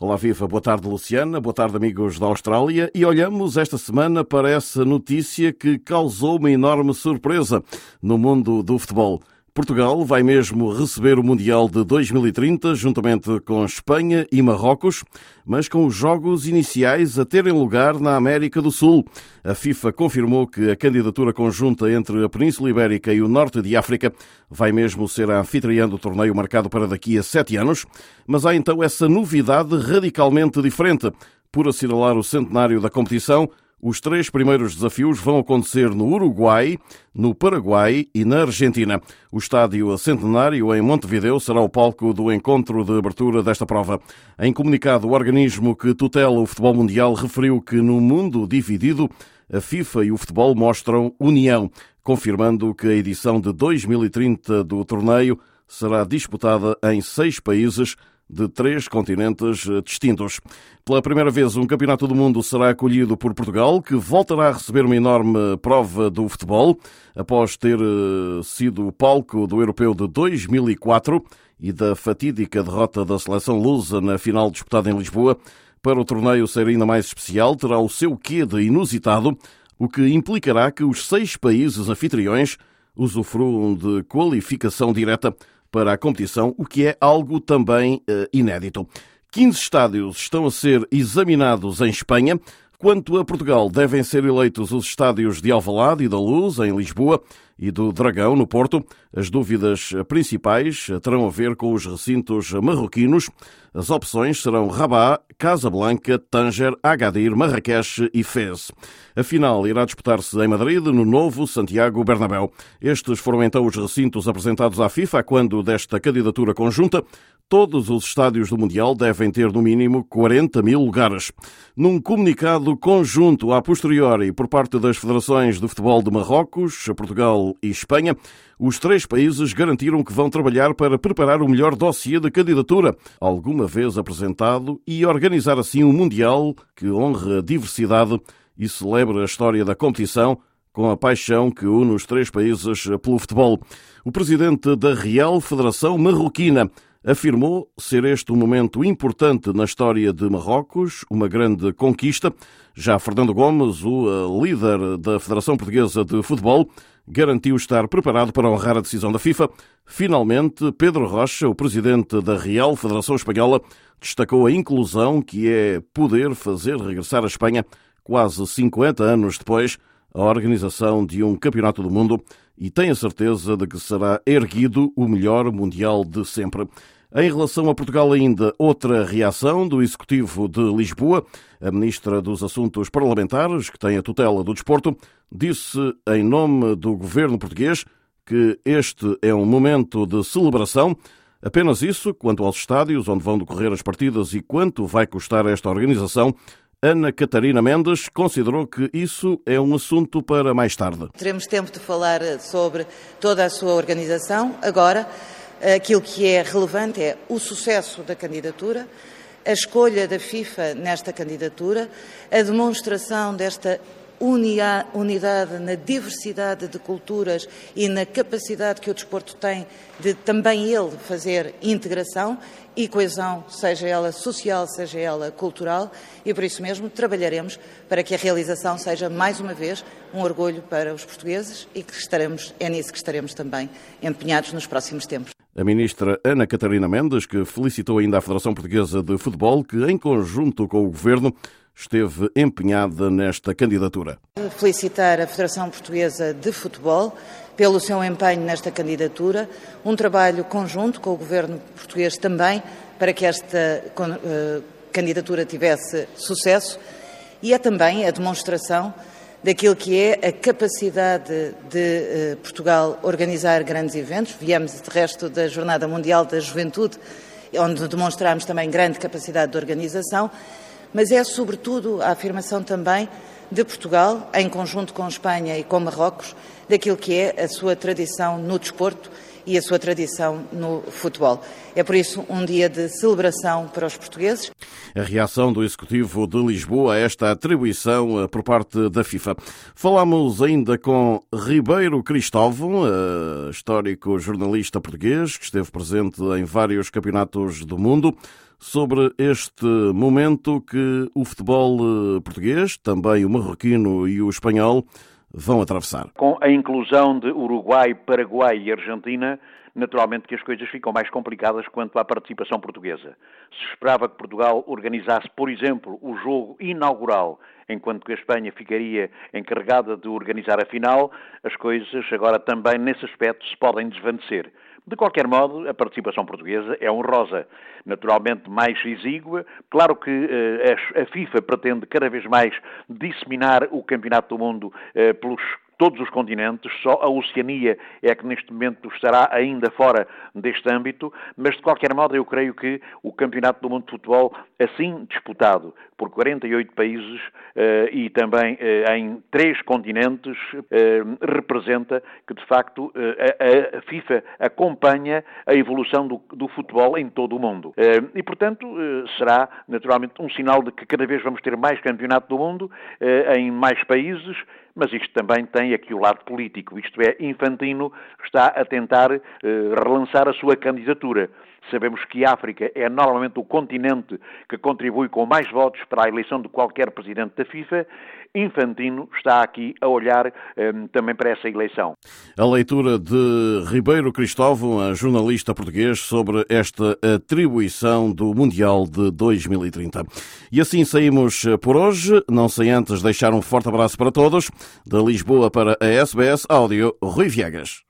Olá, viva. Boa tarde, Luciana. Boa tarde, amigos da Austrália. E olhamos esta semana para essa notícia que causou uma enorme surpresa no mundo do futebol. Portugal vai mesmo receber o Mundial de 2030, juntamente com Espanha e Marrocos, mas com os jogos iniciais a terem lugar na América do Sul. A FIFA confirmou que a candidatura conjunta entre a Península Ibérica e o Norte de África vai mesmo ser a anfitriã do torneio marcado para daqui a sete anos, mas há então essa novidade radicalmente diferente. Por assinalar o centenário da competição, os três primeiros desafios vão acontecer no Uruguai, no Paraguai e na Argentina. O estádio Centenário, em Montevideo, será o palco do encontro de abertura desta prova. Em comunicado, o organismo que tutela o futebol mundial referiu que no mundo dividido, a FIFA e o futebol mostram união, confirmando que a edição de 2030 do torneio será disputada em seis países de três continentes eh, distintos. Pela primeira vez, um Campeonato do Mundo será acolhido por Portugal, que voltará a receber uma enorme prova do futebol, após ter eh, sido palco do Europeu de 2004 e da fatídica derrota da seleção lusa na final disputada em Lisboa. Para o torneio ser ainda mais especial, terá o seu quê de inusitado, o que implicará que os seis países anfitriões usufruam de qualificação direta para a competição, o que é algo também uh, inédito. 15 estádios estão a ser examinados em Espanha. Quanto a Portugal, devem ser eleitos os estádios de Alvalade e da Luz, em Lisboa, e do Dragão, no Porto. As dúvidas principais terão a ver com os recintos marroquinos. As opções serão Rabat, Casablanca, Tanger, Agadir, Marrakech e Fez. A final irá disputar-se em Madrid, no novo Santiago Bernabéu. Estes foram então os recintos apresentados à FIFA quando desta candidatura conjunta. Todos os estádios do Mundial devem ter no mínimo 40 mil lugares. Num comunicado conjunto a posteriori por parte das federações de futebol de Marrocos, Portugal e Espanha, os três países garantiram que vão trabalhar para preparar o melhor dossiê de candidatura, alguma vez apresentado, e organizar assim um Mundial que honre a diversidade e celebra a história da competição com a paixão que une os três países pelo futebol. O presidente da Real Federação Marroquina afirmou ser este um momento importante na história de Marrocos, uma grande conquista. Já Fernando Gomes, o eh, líder da Federação Portuguesa de Futebol, garantiu estar preparado para honrar a decisão da FIFA. Finalmente, Pedro Rocha, o presidente da Real Federação Espanhola, destacou a inclusão que é poder fazer regressar a Espanha, quase 50 anos depois, a organização de um campeonato do mundo e tem a certeza de que será erguido o melhor mundial de sempre. Em relação a Portugal, ainda outra reação do Executivo de Lisboa. A Ministra dos Assuntos Parlamentares, que tem a tutela do desporto, disse em nome do governo português que este é um momento de celebração. Apenas isso, quanto aos estádios onde vão decorrer as partidas e quanto vai custar esta organização, Ana Catarina Mendes considerou que isso é um assunto para mais tarde. Teremos tempo de falar sobre toda a sua organização agora. Aquilo que é relevante é o sucesso da candidatura, a escolha da FIFA nesta candidatura, a demonstração desta unidade na diversidade de culturas e na capacidade que o desporto tem de também ele fazer integração e coesão, seja ela social, seja ela cultural, e por isso mesmo trabalharemos para que a realização seja mais uma vez um orgulho para os portugueses e que estaremos, é nisso que estaremos também empenhados nos próximos tempos. A ministra Ana Catarina Mendes, que felicitou ainda a Federação Portuguesa de Futebol, que em conjunto com o governo esteve empenhada nesta candidatura. Felicitar a Federação Portuguesa de Futebol pelo seu empenho nesta candidatura, um trabalho conjunto com o governo português também para que esta uh, candidatura tivesse sucesso e é também a demonstração daquilo que é a capacidade de uh, Portugal organizar grandes eventos. Viemos, de resto, da Jornada Mundial da Juventude, onde demonstramos também grande capacidade de organização, mas é, sobretudo, a afirmação também de Portugal, em conjunto com Espanha e com Marrocos, daquilo que é a sua tradição no desporto e a sua tradição no futebol. É por isso um dia de celebração para os portugueses. A reação do Executivo de Lisboa a esta atribuição eh, por parte da FIFA. Falamos ainda com Ribeiro Cristóvão, eh, histórico jornalista português que esteve presente em vários campeonatos do mundo sobre este momento que o futebol eh, português, também o marroquino e o espanhol, vão atravessar. Com a inclusão de Uruguai, Paraguai e Argentina, naturalmente que as coisas ficam mais complicadas quanto à participação portuguesa. Se esperava que Portugal organizasse, por exemplo, o jogo inaugural, enquanto que a Espanha ficaria encarregada de organizar a final, as coisas agora também nesse aspecto se podem desvanecer. De qualquer modo, a participação portuguesa é honrosa, naturalmente mais exígua. Claro que uh, a FIFA pretende cada vez mais disseminar o Campeonato do Mundo uh, pelos todos os continentes, só a Oceania é que neste momento estará ainda fora deste âmbito, mas de qualquer modo eu creio que o Campeonato do Mundo de Futebol, assim disputado por 48 países uh, e também uh, em três continentes, uh, representa que de facto a, a, FIFA acompanha a evolução do, do, futebol em todo o mundo. e portanto será naturalmente um sinal de que cada vez vamos ter mais Campeonato do Mundo em mais países mas isto também tem aqui o lado político, isto é, Infantino está a tentar eh, relançar a sua candidatura. Sabemos que a África é normalmente o continente que contribui com mais votos para a eleição de qualquer presidente da FIFA. Infantino está aqui a olhar um, também para essa eleição. A leitura de Ribeiro Cristóvão, jornalista português, sobre esta atribuição do Mundial de 2030. E assim saímos por hoje. Não sem antes deixar um forte abraço para todos. Da Lisboa para a SBS Áudio, Rui Viegas.